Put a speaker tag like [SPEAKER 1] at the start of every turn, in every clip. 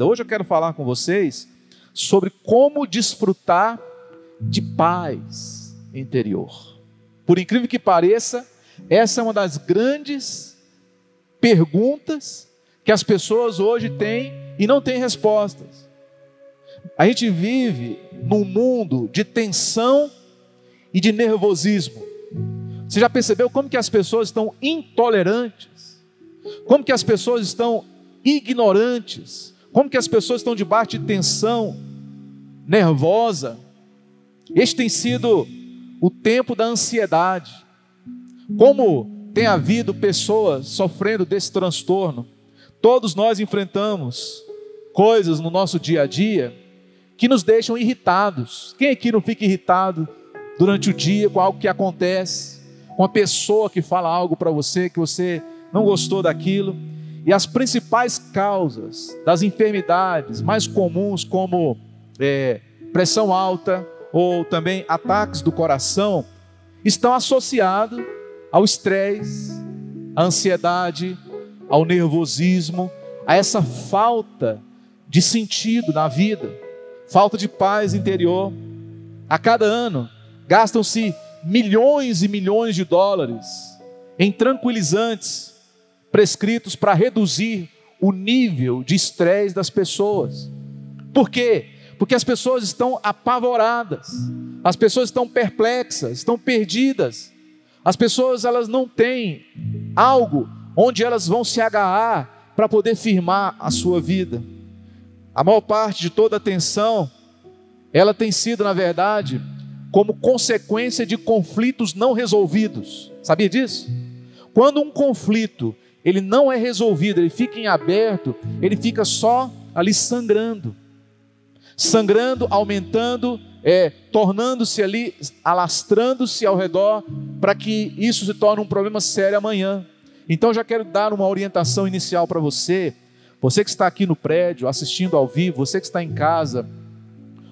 [SPEAKER 1] Hoje eu quero falar com vocês sobre como desfrutar de paz interior. Por incrível que pareça, essa é uma das grandes perguntas que as pessoas hoje têm e não têm respostas. A gente vive num mundo de tensão e de nervosismo. Você já percebeu como que as pessoas estão intolerantes? Como que as pessoas estão ignorantes? Como que as pessoas estão debaixo de tensão nervosa? Este tem sido o tempo da ansiedade. Como tem havido pessoas sofrendo desse transtorno? Todos nós enfrentamos coisas no nosso dia a dia que nos deixam irritados. Quem aqui não fica irritado durante o dia com algo que acontece, com uma pessoa que fala algo para você que você não gostou daquilo? E as principais causas das enfermidades mais comuns, como é, pressão alta ou também ataques do coração, estão associados ao estresse, à ansiedade, ao nervosismo, a essa falta de sentido na vida, falta de paz interior. A cada ano, gastam-se milhões e milhões de dólares em tranquilizantes prescritos para reduzir o nível de estresse das pessoas. Por quê? Porque as pessoas estão apavoradas, as pessoas estão perplexas, estão perdidas. As pessoas elas não têm algo onde elas vão se agarrar para poder firmar a sua vida. A maior parte de toda a tensão, ela tem sido, na verdade, como consequência de conflitos não resolvidos. Sabia disso? Quando um conflito ele não é resolvido, ele fica em aberto, ele fica só ali sangrando. Sangrando, aumentando, é, tornando-se ali, alastrando-se ao redor, para que isso se torne um problema sério amanhã. Então já quero dar uma orientação inicial para você, você que está aqui no prédio, assistindo ao vivo, você que está em casa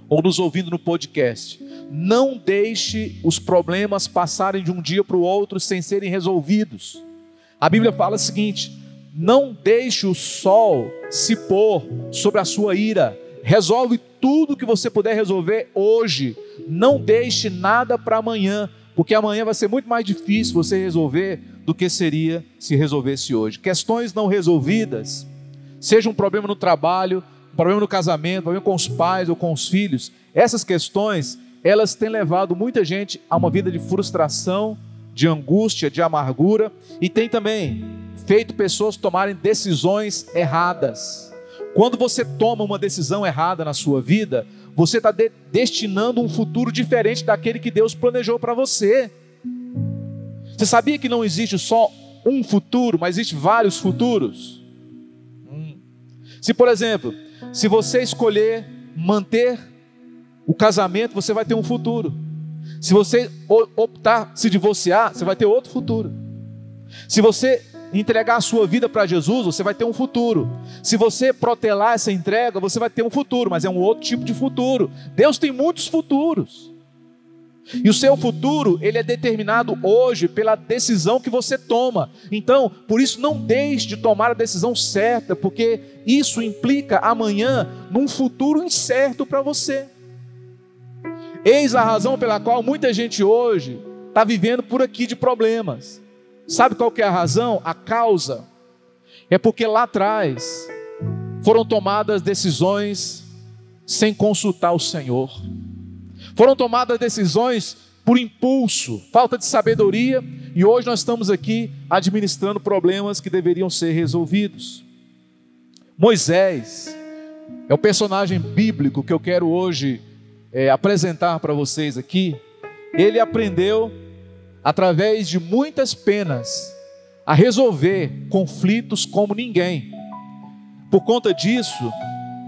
[SPEAKER 1] ou nos ouvindo no podcast. Não deixe os problemas passarem de um dia para o outro sem serem resolvidos. A Bíblia fala o seguinte: não deixe o sol se pôr sobre a sua ira. Resolve tudo que você puder resolver hoje. Não deixe nada para amanhã, porque amanhã vai ser muito mais difícil você resolver do que seria se resolvesse hoje. Questões não resolvidas, seja um problema no trabalho, um problema no casamento, um problema com os pais ou com os filhos, essas questões, elas têm levado muita gente a uma vida de frustração, de angústia, de amargura, e tem também feito pessoas tomarem decisões erradas. Quando você toma uma decisão errada na sua vida, você está de destinando um futuro diferente daquele que Deus planejou para você. Você sabia que não existe só um futuro, mas existe vários futuros? Hum. Se, por exemplo, se você escolher manter o casamento, você vai ter um futuro. Se você optar se divorciar, você vai ter outro futuro. Se você entregar a sua vida para Jesus, você vai ter um futuro. Se você protelar essa entrega, você vai ter um futuro, mas é um outro tipo de futuro. Deus tem muitos futuros. E o seu futuro, ele é determinado hoje pela decisão que você toma. Então, por isso não deixe de tomar a decisão certa, porque isso implica amanhã num futuro incerto para você. Eis a razão pela qual muita gente hoje está vivendo por aqui de problemas. Sabe qual que é a razão? A causa é porque lá atrás foram tomadas decisões sem consultar o Senhor. Foram tomadas decisões por impulso, falta de sabedoria, e hoje nós estamos aqui administrando problemas que deveriam ser resolvidos. Moisés é o personagem bíblico que eu quero hoje é, apresentar para vocês aqui, ele aprendeu, através de muitas penas, a resolver conflitos como ninguém. Por conta disso,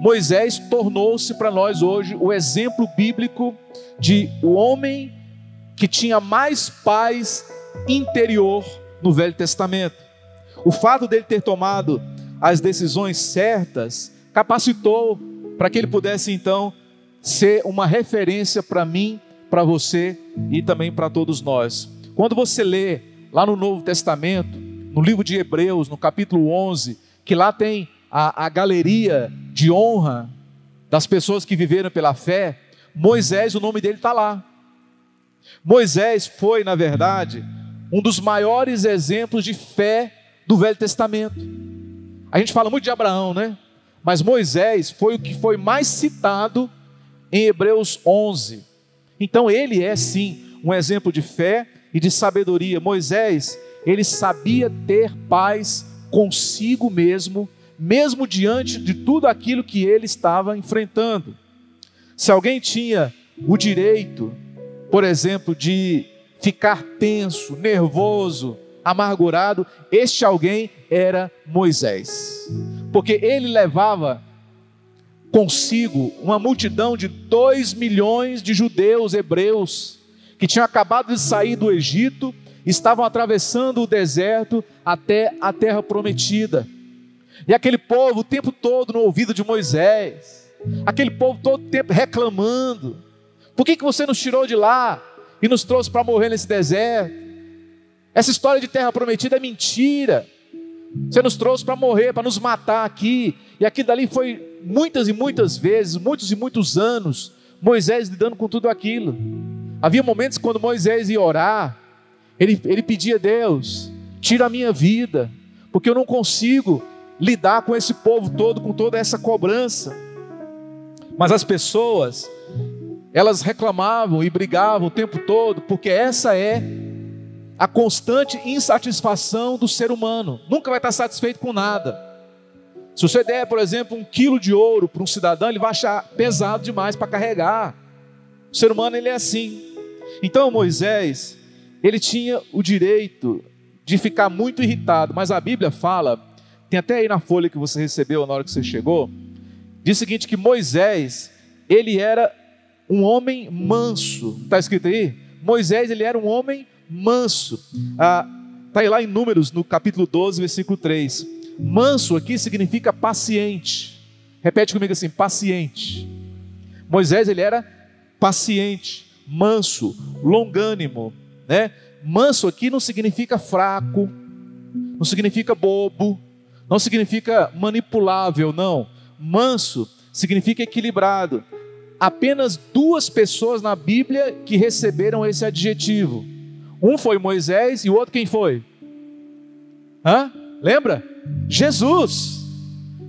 [SPEAKER 1] Moisés tornou-se para nós hoje o exemplo bíblico de o homem que tinha mais paz interior no Velho Testamento. O fato dele ter tomado as decisões certas capacitou para que ele pudesse então ser uma referência para mim, para você e também para todos nós. Quando você lê lá no Novo Testamento, no livro de Hebreus, no capítulo 11, que lá tem a, a galeria de honra das pessoas que viveram pela fé, Moisés, o nome dele está lá. Moisés foi, na verdade, um dos maiores exemplos de fé do Velho Testamento. A gente fala muito de Abraão, né? Mas Moisés foi o que foi mais citado em Hebreus 11. Então ele é sim um exemplo de fé e de sabedoria. Moisés, ele sabia ter paz consigo mesmo, mesmo diante de tudo aquilo que ele estava enfrentando. Se alguém tinha o direito, por exemplo, de ficar tenso, nervoso, amargurado, este alguém era Moisés, porque ele levava consigo uma multidão de dois milhões de judeus hebreus que tinham acabado de sair do Egito, estavam atravessando o deserto até a terra prometida. E aquele povo o tempo todo no ouvido de Moisés, aquele povo todo o tempo reclamando: por que, que você nos tirou de lá e nos trouxe para morrer nesse deserto? Essa história de terra prometida é mentira. Você nos trouxe para morrer, para nos matar aqui. E aqui dali foi muitas e muitas vezes, muitos e muitos anos, Moisés lidando com tudo aquilo. Havia momentos quando Moisés ia orar, ele, ele pedia a Deus: tira a minha vida, porque eu não consigo lidar com esse povo todo, com toda essa cobrança. Mas as pessoas, elas reclamavam e brigavam o tempo todo, porque essa é a constante insatisfação do ser humano. Nunca vai estar satisfeito com nada. Se você der, por exemplo, um quilo de ouro para um cidadão, ele vai achar pesado demais para carregar. O ser humano ele é assim. Então Moisés, ele tinha o direito de ficar muito irritado, mas a Bíblia fala, tem até aí na folha que você recebeu na hora que você chegou, diz o seguinte que Moisés, ele era um homem manso. Está escrito aí? Moisés, ele era um homem manso. Está ah, aí lá em Números, no capítulo 12, versículo 3. Manso aqui significa paciente. Repete comigo assim: paciente. Moisés, ele era paciente, manso, longânimo. Né? Manso aqui não significa fraco, não significa bobo, não significa manipulável, não. Manso significa equilibrado. Apenas duas pessoas na Bíblia que receberam esse adjetivo. Um foi Moisés e o outro quem foi? Hã? Lembra? Jesus.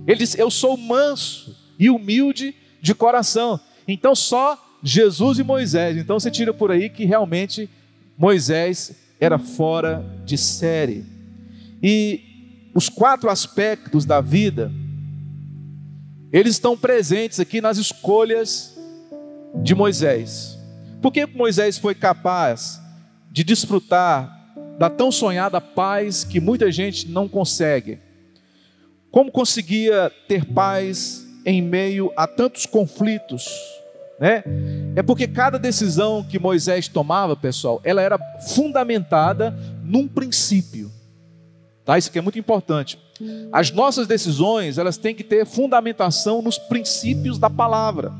[SPEAKER 1] Ele disse: Eu sou manso e humilde de coração. Então só Jesus e Moisés. Então você tira por aí que realmente Moisés era fora de série. E os quatro aspectos da vida, eles estão presentes aqui nas escolhas de Moisés. Por que Moisés foi capaz de desfrutar da tão sonhada paz que muita gente não consegue. Como conseguia ter paz em meio a tantos conflitos, né? É porque cada decisão que Moisés tomava, pessoal, ela era fundamentada num princípio. Tá? Isso aqui é muito importante. As nossas decisões, elas têm que ter fundamentação nos princípios da palavra.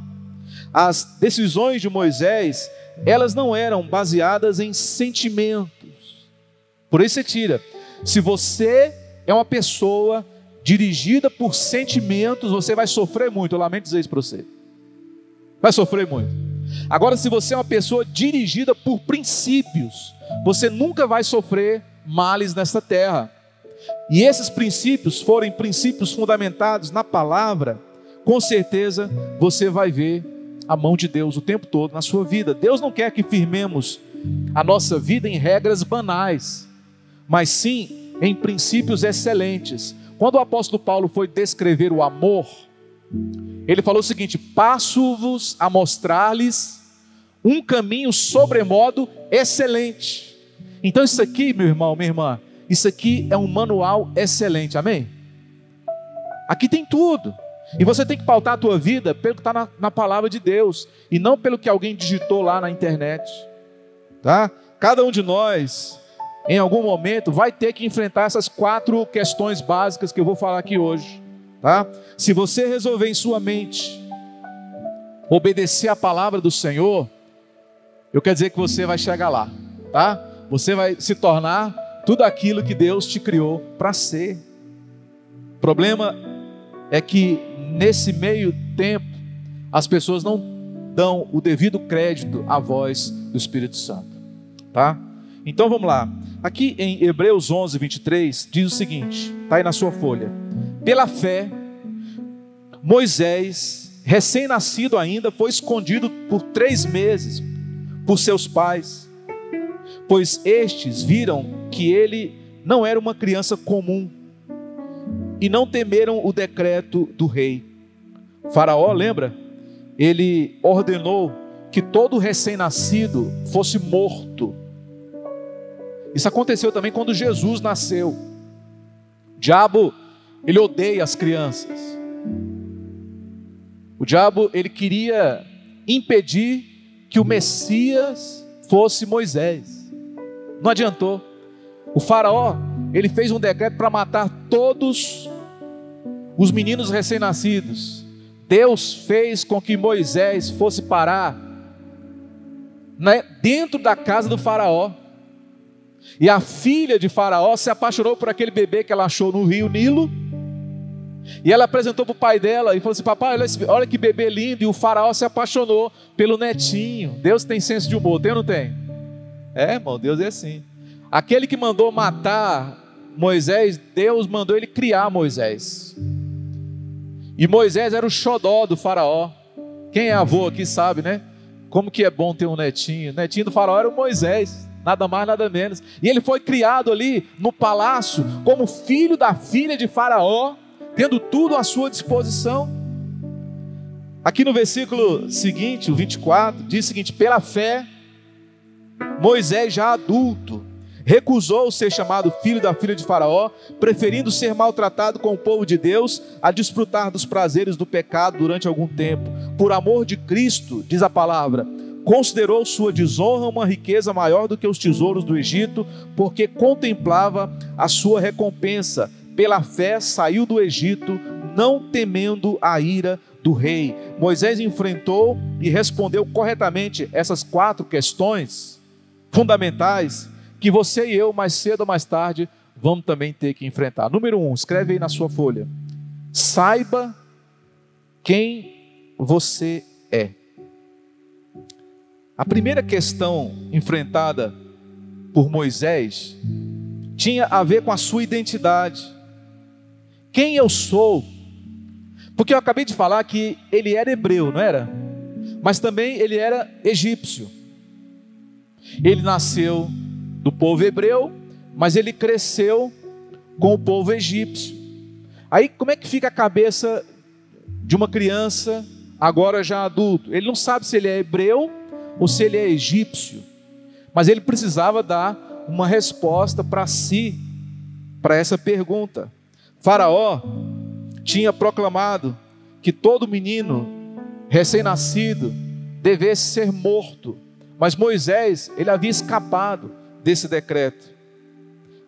[SPEAKER 1] As decisões de Moisés, elas não eram baseadas em sentimentos. Por isso você tira. Se você é uma pessoa dirigida por sentimentos, você vai sofrer muito. Eu lamento dizer isso para você. Vai sofrer muito. Agora, se você é uma pessoa dirigida por princípios, você nunca vai sofrer males nesta terra. E esses princípios forem princípios fundamentados na palavra, com certeza você vai ver a mão de Deus o tempo todo na sua vida. Deus não quer que firmemos a nossa vida em regras banais, mas sim em princípios excelentes. Quando o apóstolo Paulo foi descrever o amor, ele falou o seguinte: Passo-vos a mostrar-lhes um caminho sobremodo excelente. Então, isso aqui, meu irmão, minha irmã, isso aqui é um manual excelente, amém? Aqui tem tudo. E você tem que pautar a tua vida pelo que está na, na, palavra de Deus e não pelo que alguém digitou lá na internet. Tá? Cada um de nós, em algum momento, vai ter que enfrentar essas quatro questões básicas que eu vou falar aqui hoje. Tá? Se você resolver em sua mente obedecer a palavra do Senhor, eu quero dizer que você vai chegar lá. Tá? Você vai se tornar tudo aquilo que Deus te criou para ser. O problema é que nesse meio tempo as pessoas não dão o devido crédito à voz do Espírito Santo, tá? Então vamos lá. Aqui em Hebreus 11, 23, diz o seguinte: está aí na sua folha. Pela fé, Moisés, recém-nascido ainda, foi escondido por três meses por seus pais, pois estes viram que ele não era uma criança comum e não temeram o decreto do rei. Faraó, lembra? Ele ordenou que todo recém-nascido fosse morto isso aconteceu também quando Jesus nasceu. O diabo, ele odeia as crianças. O diabo, ele queria impedir que o Messias fosse Moisés. Não adiantou. O faraó, ele fez um decreto para matar todos os meninos recém-nascidos. Deus fez com que Moisés fosse parar né, dentro da casa do faraó. E a filha de Faraó se apaixonou por aquele bebê que ela achou no rio Nilo. E ela apresentou para o pai dela e falou assim: Papai, olha, esse, olha que bebê lindo. E o Faraó se apaixonou pelo netinho. Deus tem senso de humor, tem ou não tem? É, irmão, Deus é assim. Aquele que mandou matar Moisés, Deus mandou ele criar Moisés. E Moisés era o xodó do Faraó. Quem é avô aqui sabe, né? Como que é bom ter um netinho. O netinho do Faraó era o Moisés nada mais, nada menos. E ele foi criado ali no palácio como filho da filha de Faraó, tendo tudo à sua disposição. Aqui no versículo seguinte, o 24, diz o seguinte: pela fé, Moisés, já adulto, recusou ser chamado filho da filha de Faraó, preferindo ser maltratado com o povo de Deus a desfrutar dos prazeres do pecado durante algum tempo. Por amor de Cristo, diz a palavra, considerou sua desonra uma riqueza maior do que os tesouros do Egito, porque contemplava a sua recompensa. Pela fé saiu do Egito, não temendo a ira do rei. Moisés enfrentou e respondeu corretamente essas quatro questões fundamentais que você e eu, mais cedo ou mais tarde, vamos também ter que enfrentar. Número um, escreve aí na sua folha. Saiba quem você é. A primeira questão enfrentada por Moisés tinha a ver com a sua identidade. Quem eu sou? Porque eu acabei de falar que ele era hebreu, não era? Mas também ele era egípcio. Ele nasceu do povo hebreu, mas ele cresceu com o povo egípcio. Aí como é que fica a cabeça de uma criança agora já adulto? Ele não sabe se ele é hebreu ou se ele é egípcio. Mas ele precisava dar uma resposta para si, para essa pergunta. Faraó tinha proclamado que todo menino recém-nascido devesse ser morto, mas Moisés, ele havia escapado desse decreto.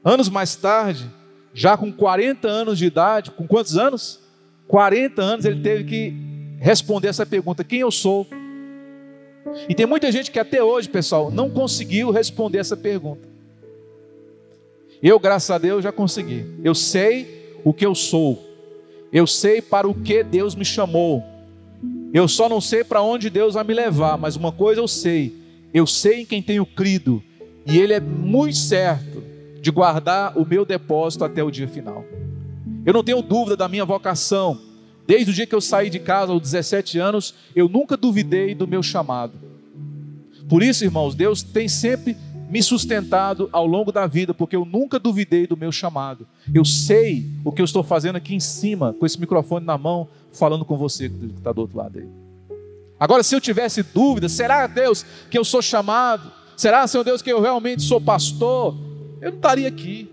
[SPEAKER 1] Anos mais tarde, já com 40 anos de idade, com quantos anos? 40 anos ele teve que responder essa pergunta: quem eu sou? E tem muita gente que até hoje, pessoal, não conseguiu responder essa pergunta. Eu, graças a Deus, já consegui. Eu sei o que eu sou. Eu sei para o que Deus me chamou. Eu só não sei para onde Deus vai me levar, mas uma coisa eu sei. Eu sei em quem tenho crido, e Ele é muito certo de guardar o meu depósito até o dia final. Eu não tenho dúvida da minha vocação. Desde o dia que eu saí de casa, aos 17 anos, eu nunca duvidei do meu chamado. Por isso, irmãos, Deus tem sempre me sustentado ao longo da vida, porque eu nunca duvidei do meu chamado. Eu sei o que eu estou fazendo aqui em cima, com esse microfone na mão, falando com você que está do outro lado aí. Agora, se eu tivesse dúvida, será, Deus, que eu sou chamado? Será, Senhor Deus, que eu realmente sou pastor? Eu não estaria aqui.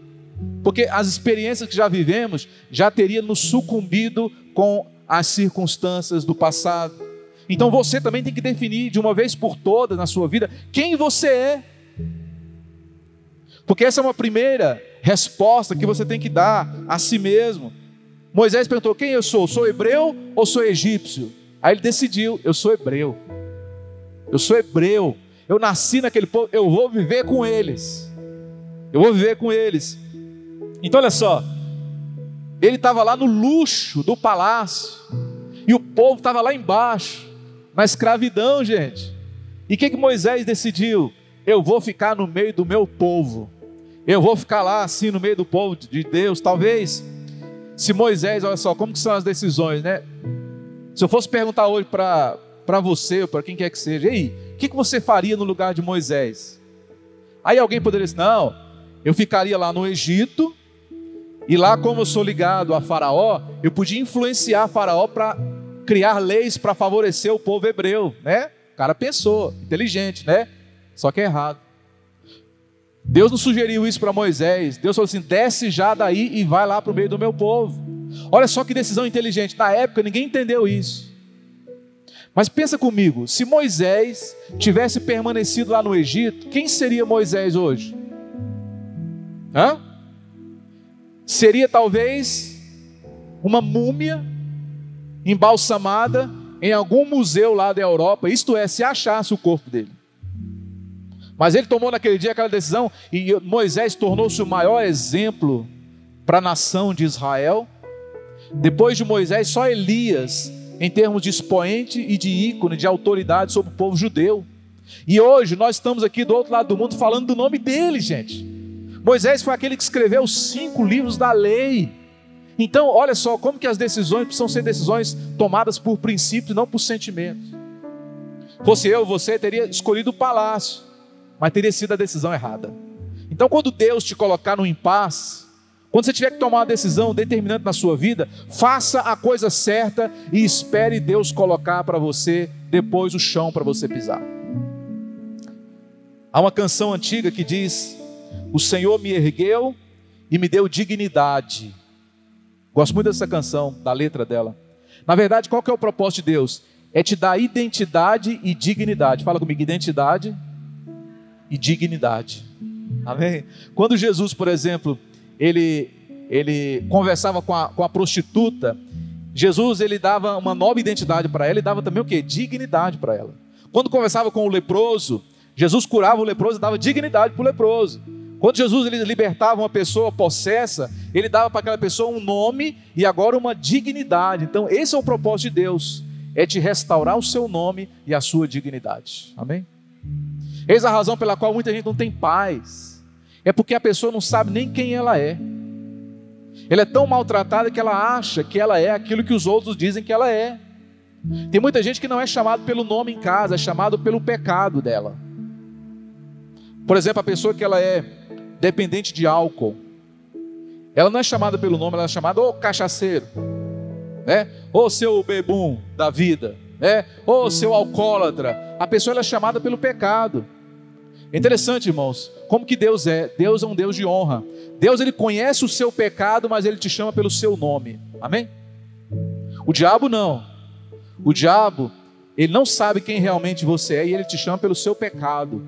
[SPEAKER 1] Porque as experiências que já vivemos já teria nos sucumbido com as circunstâncias do passado. Então você também tem que definir de uma vez por todas na sua vida quem você é. Porque essa é uma primeira resposta que você tem que dar a si mesmo. Moisés perguntou: Quem eu sou? Sou hebreu ou sou egípcio? Aí ele decidiu: Eu sou hebreu. Eu sou hebreu. Eu nasci naquele povo, eu vou viver com eles. Eu vou viver com eles. Então olha só, Ele estava lá no luxo do palácio. E o povo estava lá embaixo, na escravidão, gente. E o que, que Moisés decidiu? Eu vou ficar no meio do meu povo. Eu vou ficar lá assim no meio do povo de Deus. Talvez, se Moisés, olha só, como que são as decisões, né? Se eu fosse perguntar hoje para você, ou para quem quer que seja, e aí, o que, que você faria no lugar de Moisés? Aí alguém poderia dizer, não, eu ficaria lá no Egito, e lá, como eu sou ligado a Faraó, eu podia influenciar Faraó para criar leis para favorecer o povo hebreu, né? O cara pensou, inteligente, né? Só que é errado. Deus não sugeriu isso para Moisés. Deus falou assim: desce já daí e vai lá para o meio do meu povo. Olha só que decisão inteligente. Na época ninguém entendeu isso. Mas pensa comigo: se Moisés tivesse permanecido lá no Egito, quem seria Moisés hoje? Hã? Seria talvez uma múmia embalsamada em algum museu lá da Europa, isto é, se achasse o corpo dele. Mas ele tomou naquele dia aquela decisão e Moisés tornou-se o maior exemplo para a nação de Israel. Depois de Moisés, só Elias, em termos de expoente e de ícone, de autoridade sobre o povo judeu. E hoje nós estamos aqui do outro lado do mundo falando do nome dele, gente. Moisés foi aquele que escreveu os cinco livros da lei. Então, olha só como que as decisões precisam ser decisões tomadas por princípios, não por sentimentos. Fosse eu, você teria escolhido o palácio, mas teria sido a decisão errada. Então, quando Deus te colocar no impasse, quando você tiver que tomar uma decisão determinante na sua vida, faça a coisa certa e espere Deus colocar para você depois o chão para você pisar. Há uma canção antiga que diz: O Senhor me ergueu e me deu dignidade Gosto muito dessa canção, da letra dela. Na verdade, qual que é o propósito de Deus? É te dar identidade e dignidade. Fala comigo, identidade e dignidade. Amém? Quando Jesus, por exemplo, ele, ele conversava com a, com a prostituta, Jesus ele dava uma nova identidade para ela e dava também o que? Dignidade para ela. Quando conversava com o leproso, Jesus curava o leproso e dava dignidade para o leproso. Quando Jesus libertava uma pessoa possessa, ele dava para aquela pessoa um nome e agora uma dignidade. Então, esse é o propósito de Deus: é te restaurar o seu nome e a sua dignidade. Amém? Eis a razão pela qual muita gente não tem paz. É porque a pessoa não sabe nem quem ela é. Ela é tão maltratada que ela acha que ela é aquilo que os outros dizem que ela é. Tem muita gente que não é chamado pelo nome em casa, é chamado pelo pecado dela. Por exemplo, a pessoa que ela é dependente de álcool. Ela não é chamada pelo nome, ela é chamada ô cachaceiro, né? Ô seu bebum da vida, né? Ô seu alcoólatra. A pessoa é chamada pelo pecado. Interessante, irmãos, como que Deus é? Deus é um Deus de honra. Deus ele conhece o seu pecado, mas ele te chama pelo seu nome. Amém? O diabo não. O diabo, ele não sabe quem realmente você é e ele te chama pelo seu pecado.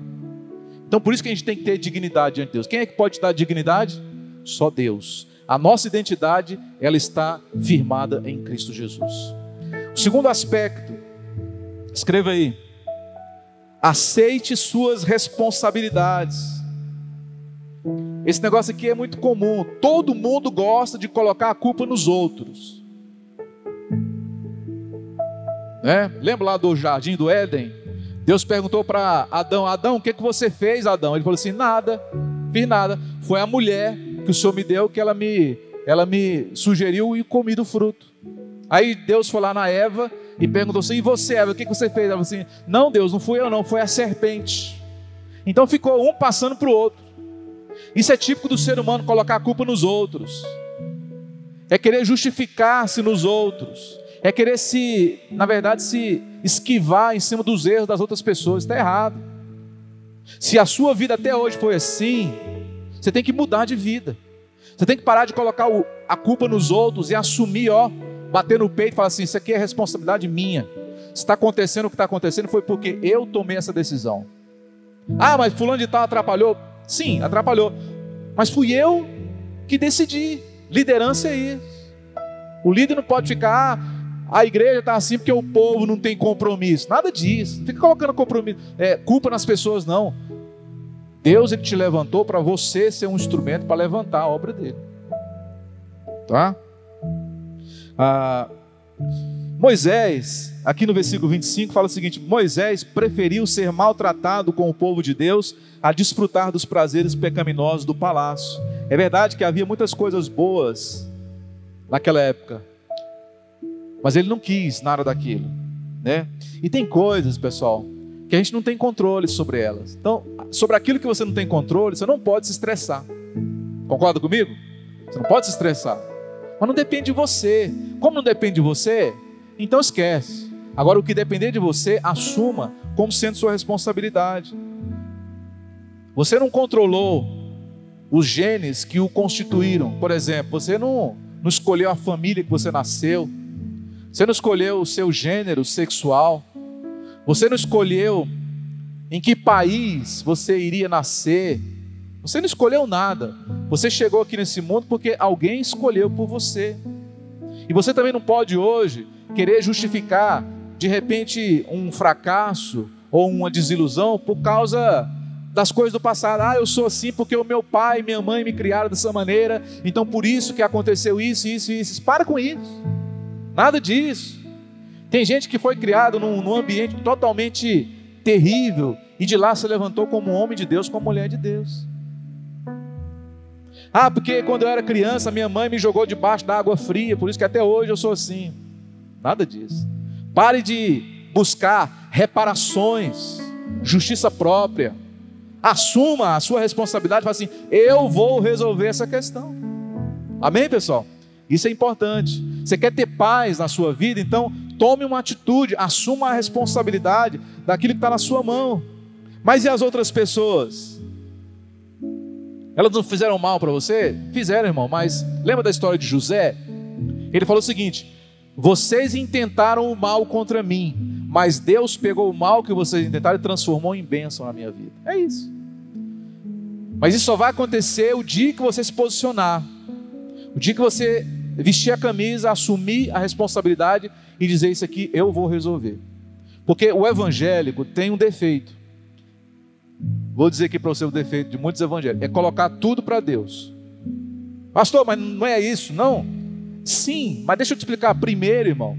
[SPEAKER 1] Então por isso que a gente tem que ter dignidade diante de Deus. Quem é que pode dar dignidade? Só Deus. A nossa identidade, ela está firmada em Cristo Jesus. O segundo aspecto, escreva aí. Aceite suas responsabilidades. Esse negócio aqui é muito comum. Todo mundo gosta de colocar a culpa nos outros. Né? Lembra lá do jardim do Éden? Deus perguntou para Adão: Adão, o que, que você fez, Adão? Ele falou assim: nada, fiz nada. Foi a mulher que o Senhor me deu que ela me, ela me sugeriu e comi do fruto. Aí Deus foi lá na Eva e perguntou assim: e você, Eva, o que, que você fez? Ela falou assim: não, Deus, não fui eu, não, foi a serpente. Então ficou um passando para o outro. Isso é típico do ser humano colocar a culpa nos outros, é querer justificar-se nos outros, é querer se, na verdade, se esquivar em cima dos erros das outras pessoas. Está errado. Se a sua vida até hoje foi assim, você tem que mudar de vida. Você tem que parar de colocar a culpa nos outros e assumir, ó, bater no peito e falar assim: isso aqui é responsabilidade minha. Está acontecendo o que está acontecendo, foi porque eu tomei essa decisão. Ah, mas fulano de tal atrapalhou. Sim, atrapalhou. Mas fui eu que decidi. Liderança é isso. O líder não pode ficar, ah, a igreja está assim porque o povo não tem compromisso. Nada disso. Não fica colocando compromisso, é, culpa nas pessoas, não. Deus ele te levantou para você ser um instrumento para levantar a obra dele. Tá? Ah, Moisés, aqui no versículo 25, fala o seguinte: Moisés preferiu ser maltratado com o povo de Deus a desfrutar dos prazeres pecaminosos do palácio. É verdade que havia muitas coisas boas naquela época, mas ele não quis nada daquilo, né? E tem coisas, pessoal, que a gente não tem controle sobre elas. Então, sobre aquilo que você não tem controle, você não pode se estressar. Concorda comigo? Você não pode se estressar. Mas não depende de você. Como não depende de você, então esquece. Agora, o que depender de você, assuma como sendo sua responsabilidade. Você não controlou os genes que o constituíram. Por exemplo, você não, não escolheu a família que você nasceu. Você não escolheu o seu gênero sexual. Você não escolheu em que país você iria nascer. Você não escolheu nada. Você chegou aqui nesse mundo porque alguém escolheu por você. E você também não pode hoje querer justificar de repente um fracasso ou uma desilusão por causa das coisas do passado. Ah, eu sou assim porque o meu pai e minha mãe me criaram dessa maneira, então por isso que aconteceu isso, isso e isso. Para com isso. Nada disso. Tem gente que foi criado num, num ambiente totalmente terrível e de lá se levantou como homem de Deus, como mulher de Deus. Ah, porque quando eu era criança, minha mãe me jogou debaixo da água fria, por isso que até hoje eu sou assim. Nada disso. Pare de buscar reparações, justiça própria. Assuma a sua responsabilidade, fale assim: eu vou resolver essa questão. Amém, pessoal? Isso é importante. Você quer ter paz na sua vida, então tome uma atitude, assuma a responsabilidade daquilo que está na sua mão. Mas e as outras pessoas? Elas não fizeram mal para você? Fizeram, irmão, mas lembra da história de José? Ele falou o seguinte: vocês intentaram o mal contra mim, mas Deus pegou o mal que vocês intentaram e transformou em bênção na minha vida. É isso. Mas isso só vai acontecer o dia que você se posicionar, o dia que você vestir a camisa, assumir a responsabilidade e dizer isso aqui eu vou resolver. Porque o evangélico tem um defeito. Vou dizer aqui para você o defeito de muitos evangélicos: é colocar tudo para Deus. Pastor, mas não é isso, não? Sim, mas deixa eu te explicar. Primeiro, irmão,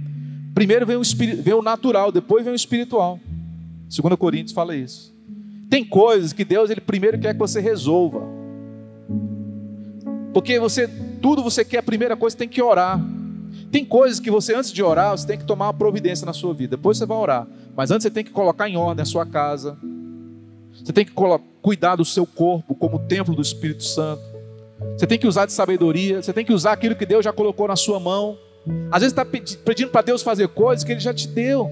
[SPEAKER 1] primeiro vem o, vem o natural, depois vem o espiritual. 2 Coríntios fala isso. Tem coisas que Deus ele primeiro quer que você resolva. Porque você tudo você quer, a primeira coisa tem que orar. Tem coisas que você antes de orar, você tem que tomar uma providência na sua vida. Depois você vai orar. Mas antes você tem que colocar em ordem a sua casa. Você tem que cuidar do seu corpo como templo do Espírito Santo. Você tem que usar de sabedoria, você tem que usar aquilo que Deus já colocou na sua mão. Às vezes está pedindo para Deus fazer coisas que Ele já te deu.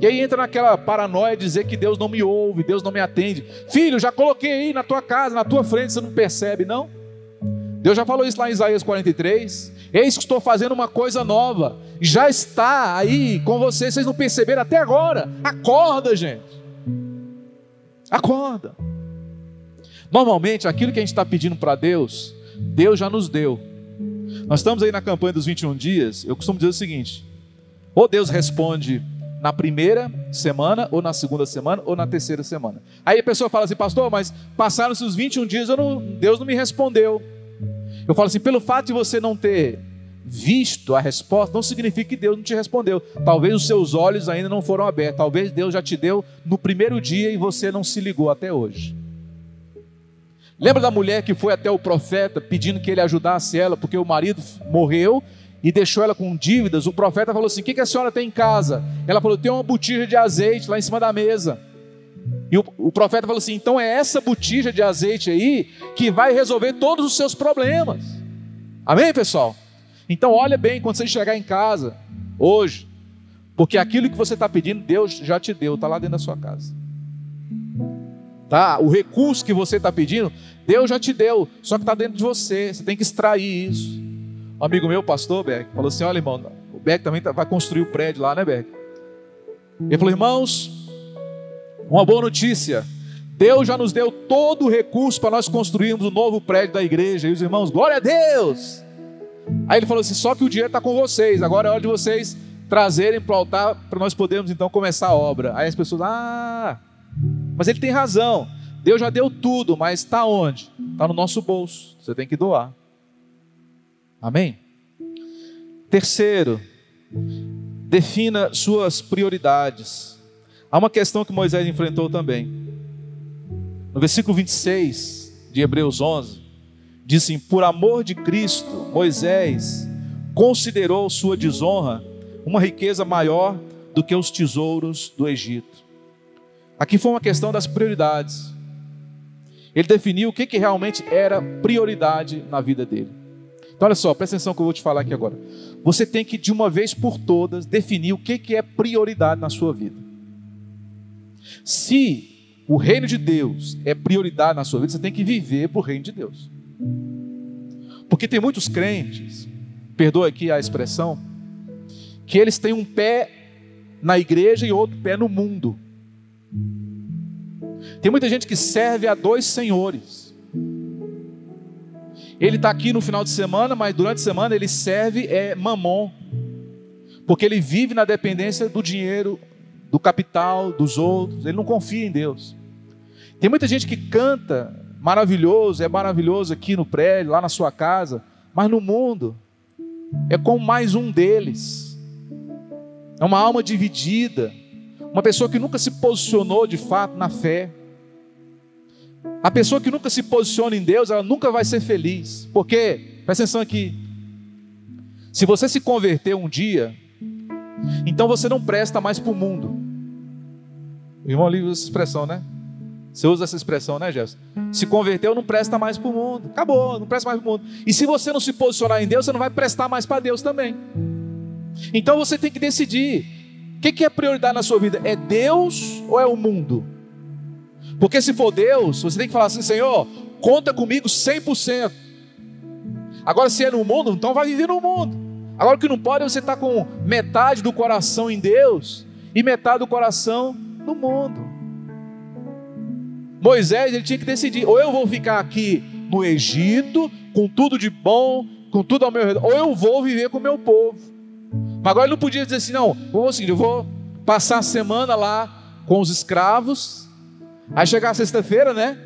[SPEAKER 1] E aí entra naquela paranoia de dizer que Deus não me ouve, Deus não me atende. Filho, já coloquei aí na tua casa, na tua frente, você não percebe, não? Deus já falou isso lá em Isaías 43. Eis que estou fazendo uma coisa nova. Já está aí com vocês, vocês não perceberam até agora. Acorda, gente. Acorda. Normalmente, aquilo que a gente está pedindo para Deus, Deus já nos deu. Nós estamos aí na campanha dos 21 dias. Eu costumo dizer o seguinte: ou Deus responde na primeira semana, ou na segunda semana, ou na terceira semana. Aí a pessoa fala assim, pastor, mas passaram-se os 21 dias, não, Deus não me respondeu. Eu falo assim, pelo fato de você não ter visto a resposta, não significa que Deus não te respondeu. Talvez os seus olhos ainda não foram abertos. Talvez Deus já te deu no primeiro dia e você não se ligou até hoje. Lembra da mulher que foi até o profeta pedindo que ele ajudasse ela, porque o marido morreu e deixou ela com dívidas? O profeta falou assim: O que a senhora tem em casa? Ela falou: Tem uma botija de azeite lá em cima da mesa. E o, o profeta falou assim: Então é essa botija de azeite aí que vai resolver todos os seus problemas. Amém, pessoal? Então, olha bem quando você chegar em casa, hoje, porque aquilo que você está pedindo, Deus já te deu, está lá dentro da sua casa. Tá? O recurso que você está pedindo, Deus já te deu, só que está dentro de você, você tem que extrair isso. Um amigo meu, pastor Beck, falou assim: olha, irmão, o Beck também tá, vai construir o prédio lá, né, Beck? Ele falou, irmãos, uma boa notícia. Deus já nos deu todo o recurso para nós construirmos o novo prédio da igreja. E os irmãos, glória a Deus! Aí ele falou assim: só que o dinheiro está com vocês, agora é hora de vocês trazerem para o altar para nós podermos então começar a obra. Aí as pessoas, ah, mas ele tem razão. Deus já deu tudo, mas está onde? Está no nosso bolso. Você tem que doar. Amém? Terceiro, defina suas prioridades. Há uma questão que Moisés enfrentou também. No versículo 26 de Hebreus 11, diz assim: Por amor de Cristo, Moisés considerou sua desonra uma riqueza maior do que os tesouros do Egito. Aqui foi uma questão das prioridades. Ele definiu o que, que realmente era prioridade na vida dele. Então, olha só, presta atenção que eu vou te falar aqui agora. Você tem que, de uma vez por todas, definir o que, que é prioridade na sua vida. Se o reino de Deus é prioridade na sua vida, você tem que viver para o reino de Deus. Porque tem muitos crentes, perdoa aqui a expressão, que eles têm um pé na igreja e outro pé no mundo. Tem muita gente que serve a dois senhores. Ele está aqui no final de semana, mas durante a semana ele serve é mamon, porque ele vive na dependência do dinheiro, do capital, dos outros. Ele não confia em Deus. Tem muita gente que canta maravilhoso, é maravilhoso aqui no prédio, lá na sua casa, mas no mundo é como mais um deles. É uma alma dividida, uma pessoa que nunca se posicionou de fato na fé. A pessoa que nunca se posiciona em Deus, ela nunca vai ser feliz. Porque, presta atenção aqui, se você se converter um dia, então você não presta mais para o mundo. O irmão ali usa essa expressão, né? Você usa essa expressão, né, Jefferson? Se converteu, não presta mais para o mundo. Acabou, não presta mais para o mundo. E se você não se posicionar em Deus, você não vai prestar mais para Deus também. Então você tem que decidir: o que, que é prioridade na sua vida? É Deus ou é o mundo? Porque se for Deus, você tem que falar assim: Senhor, conta comigo 100%. Agora, se é no mundo, então vai viver no mundo. Agora, o que não pode é você estar com metade do coração em Deus e metade do coração no mundo. Moisés, ele tinha que decidir: ou eu vou ficar aqui no Egito, com tudo de bom, com tudo ao meu redor, ou eu vou viver com o meu povo. Mas agora ele não podia dizer assim: não, vou seguir, eu vou passar a semana lá com os escravos, aí chegar sexta-feira, né?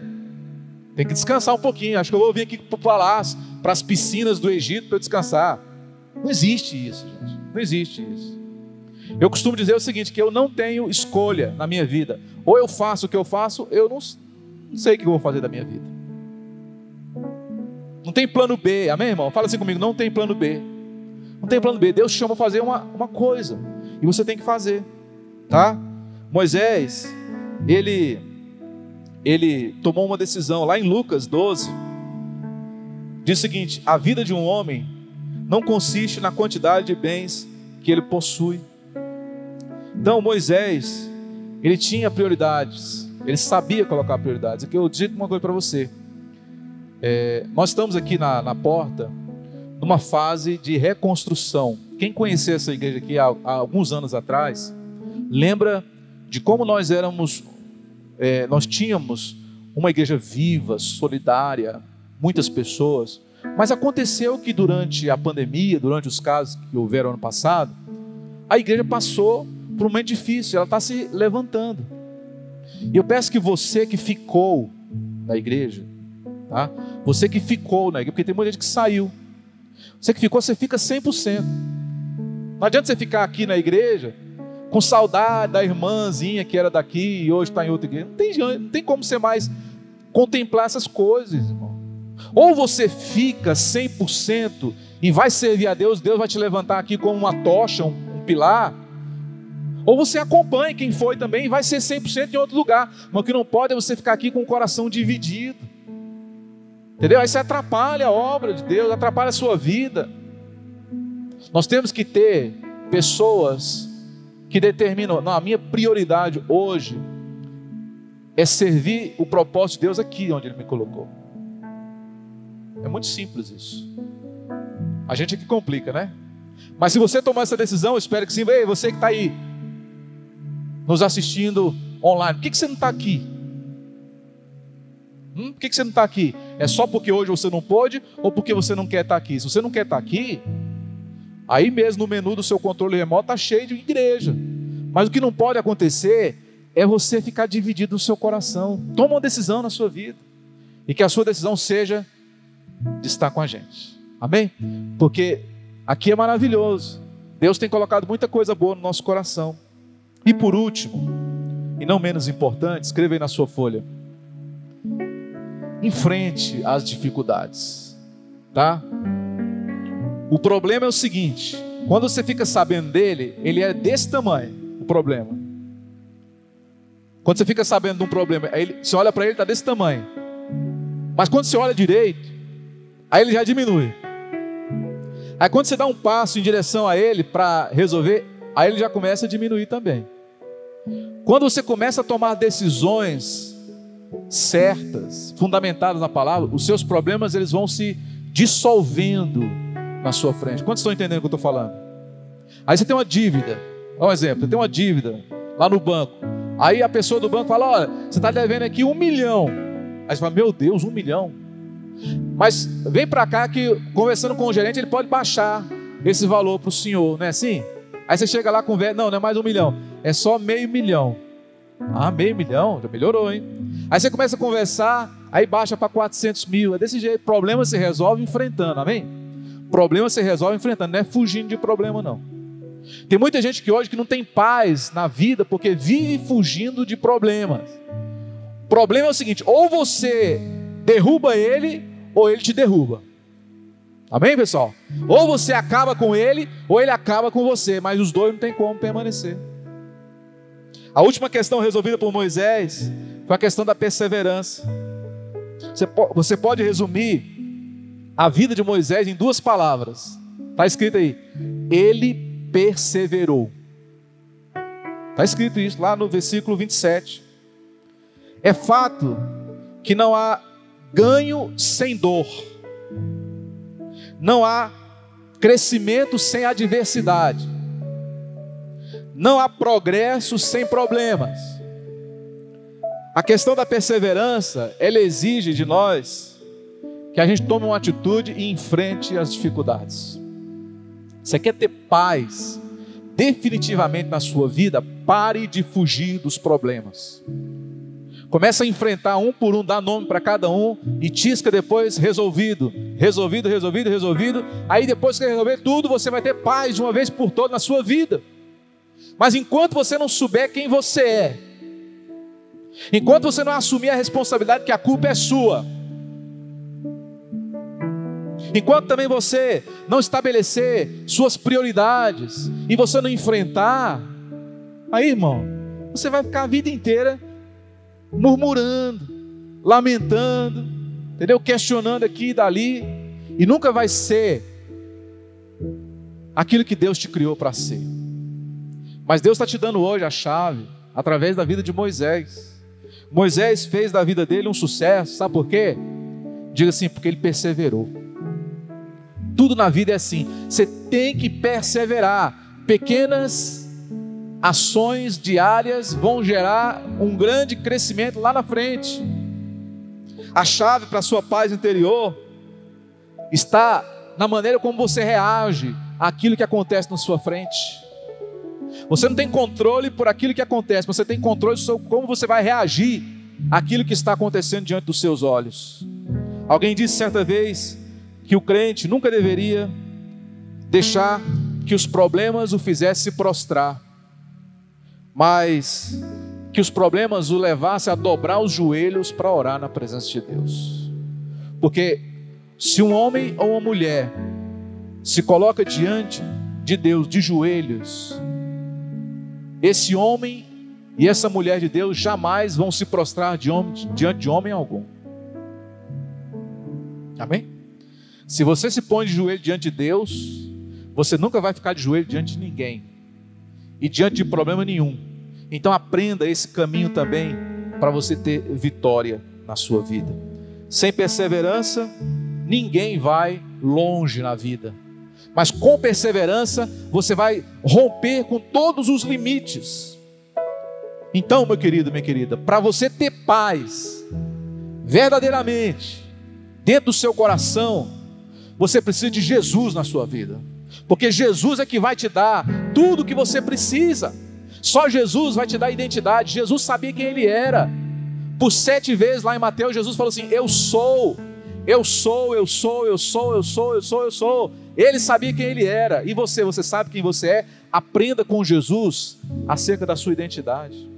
[SPEAKER 1] Tem que descansar um pouquinho. Acho que eu vou vir aqui para o palácio, para as piscinas do Egito para descansar. Não existe isso, gente. Não existe isso. Eu costumo dizer o seguinte: que eu não tenho escolha na minha vida. Ou eu faço o que eu faço, eu não, não sei o que eu vou fazer da minha vida. Não tem plano B, amém, irmão? Fala assim comigo: não tem plano B. Não tem plano B. Deus te chama a fazer uma, uma coisa. E você tem que fazer. Tá? Moisés, ele, ele tomou uma decisão. Lá em Lucas 12, diz o seguinte: a vida de um homem não consiste na quantidade de bens que ele possui. Então, Moisés, ele tinha prioridades. Ele sabia colocar prioridades. Aqui eu digo uma coisa para você. É, nós estamos aqui na, na porta numa fase de reconstrução. Quem conheceu essa igreja aqui há, há alguns anos atrás, lembra de como nós éramos, é, nós tínhamos uma igreja viva, solidária, muitas pessoas. Mas aconteceu que durante a pandemia, durante os casos que houveram ano passado, a igreja passou por um momento difícil, ela está se levantando. E eu peço que você que ficou na igreja, tá? Você que ficou na igreja, porque tem muita gente que saiu. Você que ficou, você fica 100%. Não adianta você ficar aqui na igreja com saudade da irmãzinha que era daqui e hoje está em outra igreja. Não tem, não tem como você mais contemplar essas coisas. Ou você fica 100% e vai servir a Deus, Deus vai te levantar aqui como uma tocha, um, um pilar. Ou você acompanha quem foi também e vai ser 100% em outro lugar. Mas o que não pode é você ficar aqui com o coração dividido. Entendeu? Aí você atrapalha a obra de Deus, atrapalha a sua vida. Nós temos que ter pessoas que determinam, não, a minha prioridade hoje é servir o propósito de Deus aqui onde Ele me colocou. É muito simples isso. A gente é que complica, né? Mas se você tomar essa decisão, eu espero que sim. Ei, você que está aí nos assistindo online, por que, que você não está aqui? Hum, por que, que você não está aqui? É só porque hoje você não pôde ou porque você não quer estar tá aqui? Se você não quer estar tá aqui, aí mesmo no menu do seu controle remoto está cheio de igreja. Mas o que não pode acontecer é você ficar dividido no seu coração. Toma uma decisão na sua vida. E que a sua decisão seja de estar com a gente. Amém? Porque aqui é maravilhoso. Deus tem colocado muita coisa boa no nosso coração. E por último, e não menos importante, escreva aí na sua folha. Enfrente as dificuldades, tá? O problema é o seguinte: quando você fica sabendo dele, ele é desse tamanho, o problema. Quando você fica sabendo de um problema, ele, você olha para ele, está desse tamanho. Mas quando você olha direito, aí ele já diminui. Aí quando você dá um passo em direção a ele para resolver, aí ele já começa a diminuir também. Quando você começa a tomar decisões certas, fundamentadas na palavra, os seus problemas eles vão se dissolvendo na sua frente. Quantos estão entendendo o que eu estou falando? Aí você tem uma dívida. Olha um exemplo, você tem uma dívida lá no banco. Aí a pessoa do banco fala: Olha, você está devendo aqui um milhão. Aí você fala: Meu Deus, um milhão. Mas vem para cá que, conversando com o gerente, ele pode baixar esse valor para o senhor, não é assim? Aí você chega lá, conversa: Não, não é mais um milhão, é só meio milhão. Ah, meio milhão? Já melhorou, hein? Aí você começa a conversar, aí baixa para 400 mil. É desse jeito. Problema se resolve enfrentando, amém? Problema se resolve enfrentando, não é fugindo de problema, não. Tem muita gente que hoje que não tem paz na vida porque vive fugindo de problemas. O problema é o seguinte: ou você derruba ele, ou ele te derruba. Amém, pessoal? Ou você acaba com ele, ou ele acaba com você, mas os dois não tem como permanecer. A última questão resolvida por Moisés foi a questão da perseverança. Você, pode resumir a vida de Moisés em duas palavras. Está escrito aí: ele perseverou. Está escrito isso lá no versículo 27. É fato que não há ganho sem dor, não há crescimento sem adversidade, não há progresso sem problemas. A questão da perseverança, ela exige de nós que a gente tome uma atitude e enfrente as dificuldades. Você quer ter paz definitivamente na sua vida? Pare de fugir dos problemas. Começa a enfrentar um por um, dá nome para cada um e tisca depois resolvido, resolvido, resolvido, resolvido. Aí depois que resolver tudo, você vai ter paz de uma vez por todas na sua vida. Mas enquanto você não souber quem você é, enquanto você não assumir a responsabilidade que a culpa é sua, Enquanto também você não estabelecer suas prioridades e você não enfrentar, aí irmão, você vai ficar a vida inteira murmurando, lamentando, entendeu? Questionando aqui e dali, e nunca vai ser aquilo que Deus te criou para ser. Mas Deus está te dando hoje a chave, através da vida de Moisés. Moisés fez da vida dele um sucesso, sabe por quê? Diga assim, porque ele perseverou. Tudo na vida é assim. Você tem que perseverar. Pequenas ações diárias vão gerar um grande crescimento lá na frente. A chave para a sua paz interior está na maneira como você reage àquilo que acontece na sua frente. Você não tem controle por aquilo que acontece, você tem controle sobre como você vai reagir àquilo que está acontecendo diante dos seus olhos. Alguém disse certa vez que o crente nunca deveria deixar que os problemas o fizessem se prostrar, mas que os problemas o levassem a dobrar os joelhos para orar na presença de Deus. Porque se um homem ou uma mulher se coloca diante de Deus de joelhos, esse homem e essa mulher de Deus jamais vão se prostrar diante de homem algum. Amém? Se você se põe de joelho diante de Deus, você nunca vai ficar de joelho diante de ninguém e diante de problema nenhum. Então aprenda esse caminho também para você ter vitória na sua vida. Sem perseverança, ninguém vai longe na vida. Mas com perseverança, você vai romper com todos os limites. Então, meu querido, minha querida, para você ter paz verdadeiramente dentro do seu coração, você precisa de Jesus na sua vida, porque Jesus é que vai te dar tudo o que você precisa. Só Jesus vai te dar identidade. Jesus sabia quem ele era. Por sete vezes lá em Mateus, Jesus falou assim: Eu sou, eu sou, eu sou, eu sou, eu sou, eu sou, eu sou. Ele sabia quem ele era. E você, você sabe quem você é? Aprenda com Jesus acerca da sua identidade.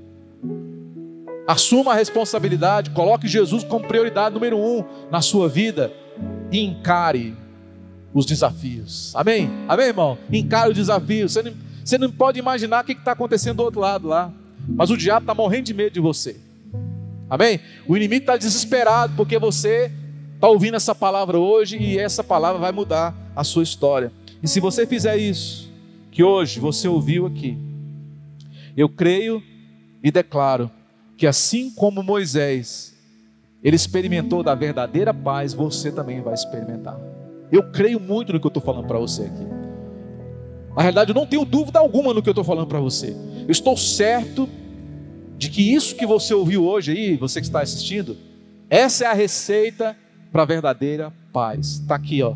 [SPEAKER 1] Assuma a responsabilidade, coloque Jesus como prioridade número um na sua vida e encare os desafios. Amém? Amém, irmão? Encare os desafios. Você não, você não pode imaginar o que está acontecendo do outro lado lá. Mas o diabo está morrendo de medo de você. Amém? O inimigo está desesperado porque você está ouvindo essa palavra hoje e essa palavra vai mudar a sua história. E se você fizer isso, que hoje você ouviu aqui, eu creio e declaro que assim como Moisés, ele experimentou da verdadeira paz, você também vai experimentar. Eu creio muito no que eu estou falando para você aqui. Na realidade, eu não tenho dúvida alguma no que eu estou falando para você. Eu estou certo de que isso que você ouviu hoje aí, você que está assistindo, essa é a receita para a verdadeira paz. Está aqui, ó,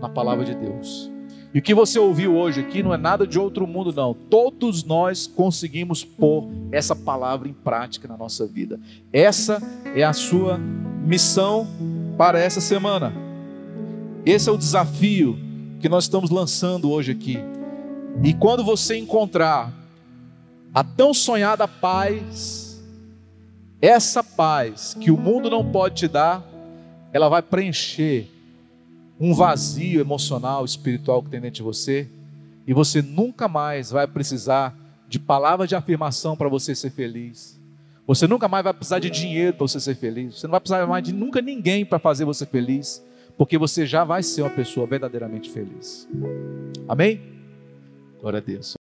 [SPEAKER 1] na palavra de Deus. E o que você ouviu hoje aqui não é nada de outro mundo, não. Todos nós conseguimos pôr essa palavra em prática na nossa vida. Essa é a sua missão para essa semana. Esse é o desafio que nós estamos lançando hoje aqui. E quando você encontrar a tão sonhada paz, essa paz que o mundo não pode te dar, ela vai preencher um vazio emocional, espiritual que tem dentro de você, e você nunca mais vai precisar de palavras de afirmação para você ser feliz. Você nunca mais vai precisar de dinheiro para você ser feliz. Você não vai precisar mais de nunca ninguém para fazer você feliz, porque você já vai ser uma pessoa verdadeiramente feliz. Amém? Glória a Deus.